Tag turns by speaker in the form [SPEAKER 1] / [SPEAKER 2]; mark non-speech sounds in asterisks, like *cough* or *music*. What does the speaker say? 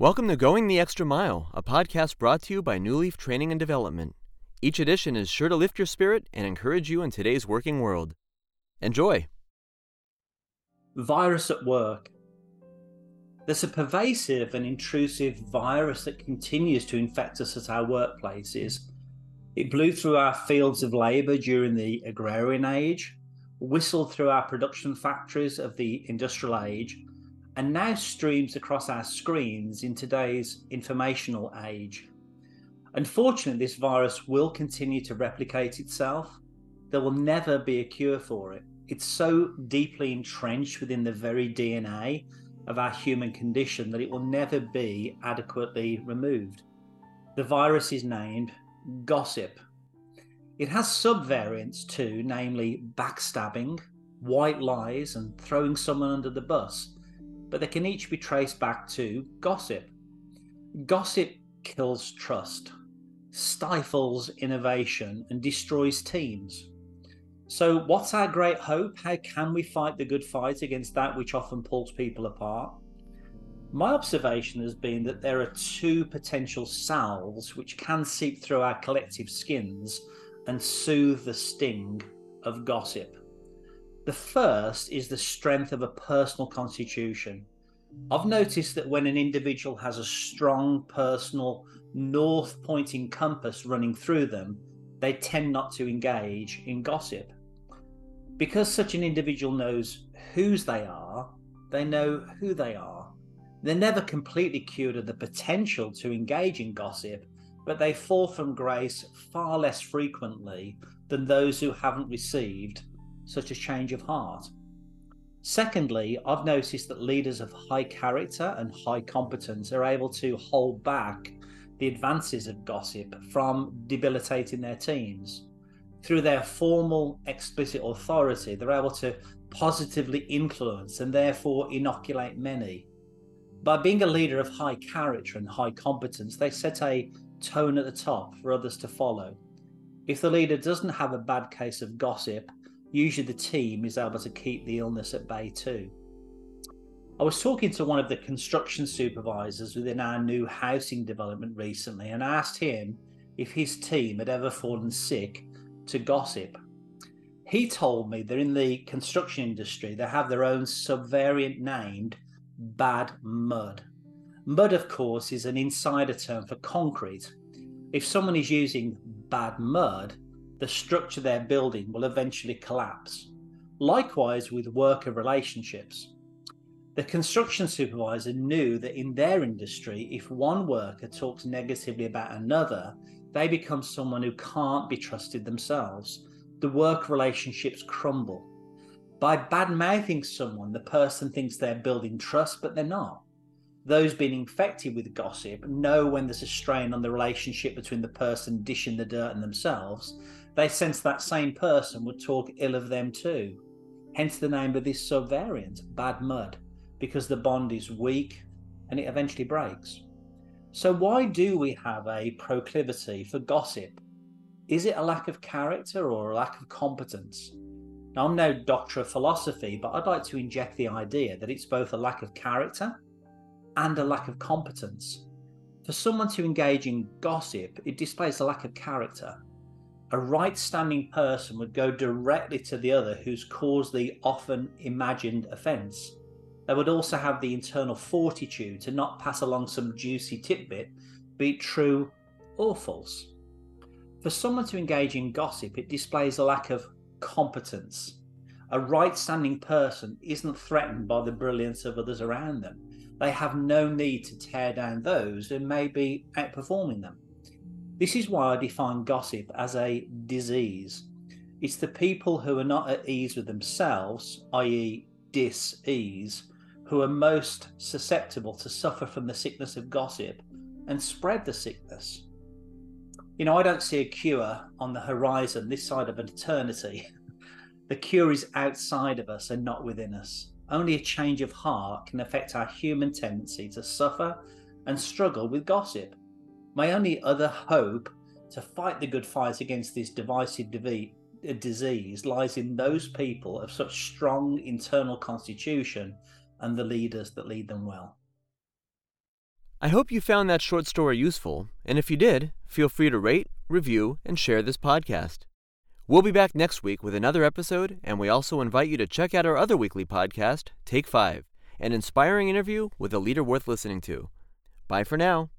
[SPEAKER 1] Welcome to Going the Extra Mile, a podcast brought to you by New Leaf Training and Development. Each edition is sure to lift your spirit and encourage you in today's working world. Enjoy!
[SPEAKER 2] Virus at work. There's a pervasive and intrusive virus that continues to infect us at our workplaces. It blew through our fields of labour during the agrarian age, whistled through our production factories of the industrial age, and now streams across our screens in today's informational age. Unfortunately, this virus will continue to replicate itself. There will never be a cure for it. It's so deeply entrenched within the very DNA of our human condition that it will never be adequately removed. The virus is named gossip. It has subvariants too, namely backstabbing, white lies, and throwing someone under the bus, but they can each be traced back to gossip. Gossip kills trust stifles innovation and destroys teams. So, what's our great hope? How can we fight the good fight against that which often pulls people apart? My observation has been that there are two potential salves which can seep through our collective skins and soothe the sting of gossip. The first is the strength of a personal constitution. I've noticed that when an individual has a strong personal north pointing compass running through them, they tend not to engage in gossip. Because such an individual knows whose they are, they know who they are. They're never completely cured of the potential to engage in gossip, but they fall from grace far less frequently than those who haven't received such a change of heart. Secondly, I've noticed that leaders of high character and high competence are able to hold back the advances of gossip from debilitating their teams. Through their formal, explicit authority, they're able to positively influence and therefore inoculate many. By being a leader of high character and high competence, they set a tone at the top for others to follow. If the leader doesn't have a bad case of gossip, usually the team is able to keep the illness at bay too. I was talking to one of the construction supervisors within our new housing development recently and asked him if his team had ever fallen sick to gossip. He told me that in the construction industry they have their own subvariant named bad mud. Mud, of course, is an insider term for concrete. If someone is using bad mud, the structure they're building will eventually collapse. Likewise with worker relationships. The construction supervisor knew that in their industry, if one worker talks negatively about another, they become someone who can't be trusted themselves. The work relationships crumble. By bad mouthing someone, the person thinks they're building trust, but they're not. Those being infected with gossip know when there's a strain on the relationship between the person dishing the dirt and themselves, they sense that same person would talk ill of them too. Hence the name of this subvariant, bad mud because the bond is weak and it eventually breaks. So, why do we have a proclivity for gossip? Is it a lack of character or a lack of competence? Now, I'm no doctor of philosophy, but I'd like to inject the idea that it's both a lack of character and a lack of competence. For someone to engage in gossip, it displays a lack of character. A right standing person would go directly to the other who's caused the often imagined offence they would also have the internal fortitude to not pass along some juicy tidbit, be it true or false. For someone to engage in gossip, it displays a lack of competence. A right standing person isn't threatened by the brilliance of others around them. They have no need to tear down those who may be outperforming them. This is why I define gossip as a disease. It's the people who are not at ease with themselves, i.e., dis ease, who are most susceptible to suffer from the sickness of gossip and spread the sickness. You know, I don't see a cure on the horizon this side of eternity. *laughs* the cure is outside of us and not within us. Only a change of heart can affect our human tendency to suffer and struggle with gossip. My only other hope to fight the good fight against this divisive uh, disease lies in those people of such strong internal constitution and the leaders that lead them well.
[SPEAKER 1] I hope you found that short story useful, and if you did, feel free to rate, review, and share this podcast. We'll be back next week with another episode, and we also invite you to check out our other weekly podcast, Take 5, an inspiring interview with a leader worth listening to. Bye for now.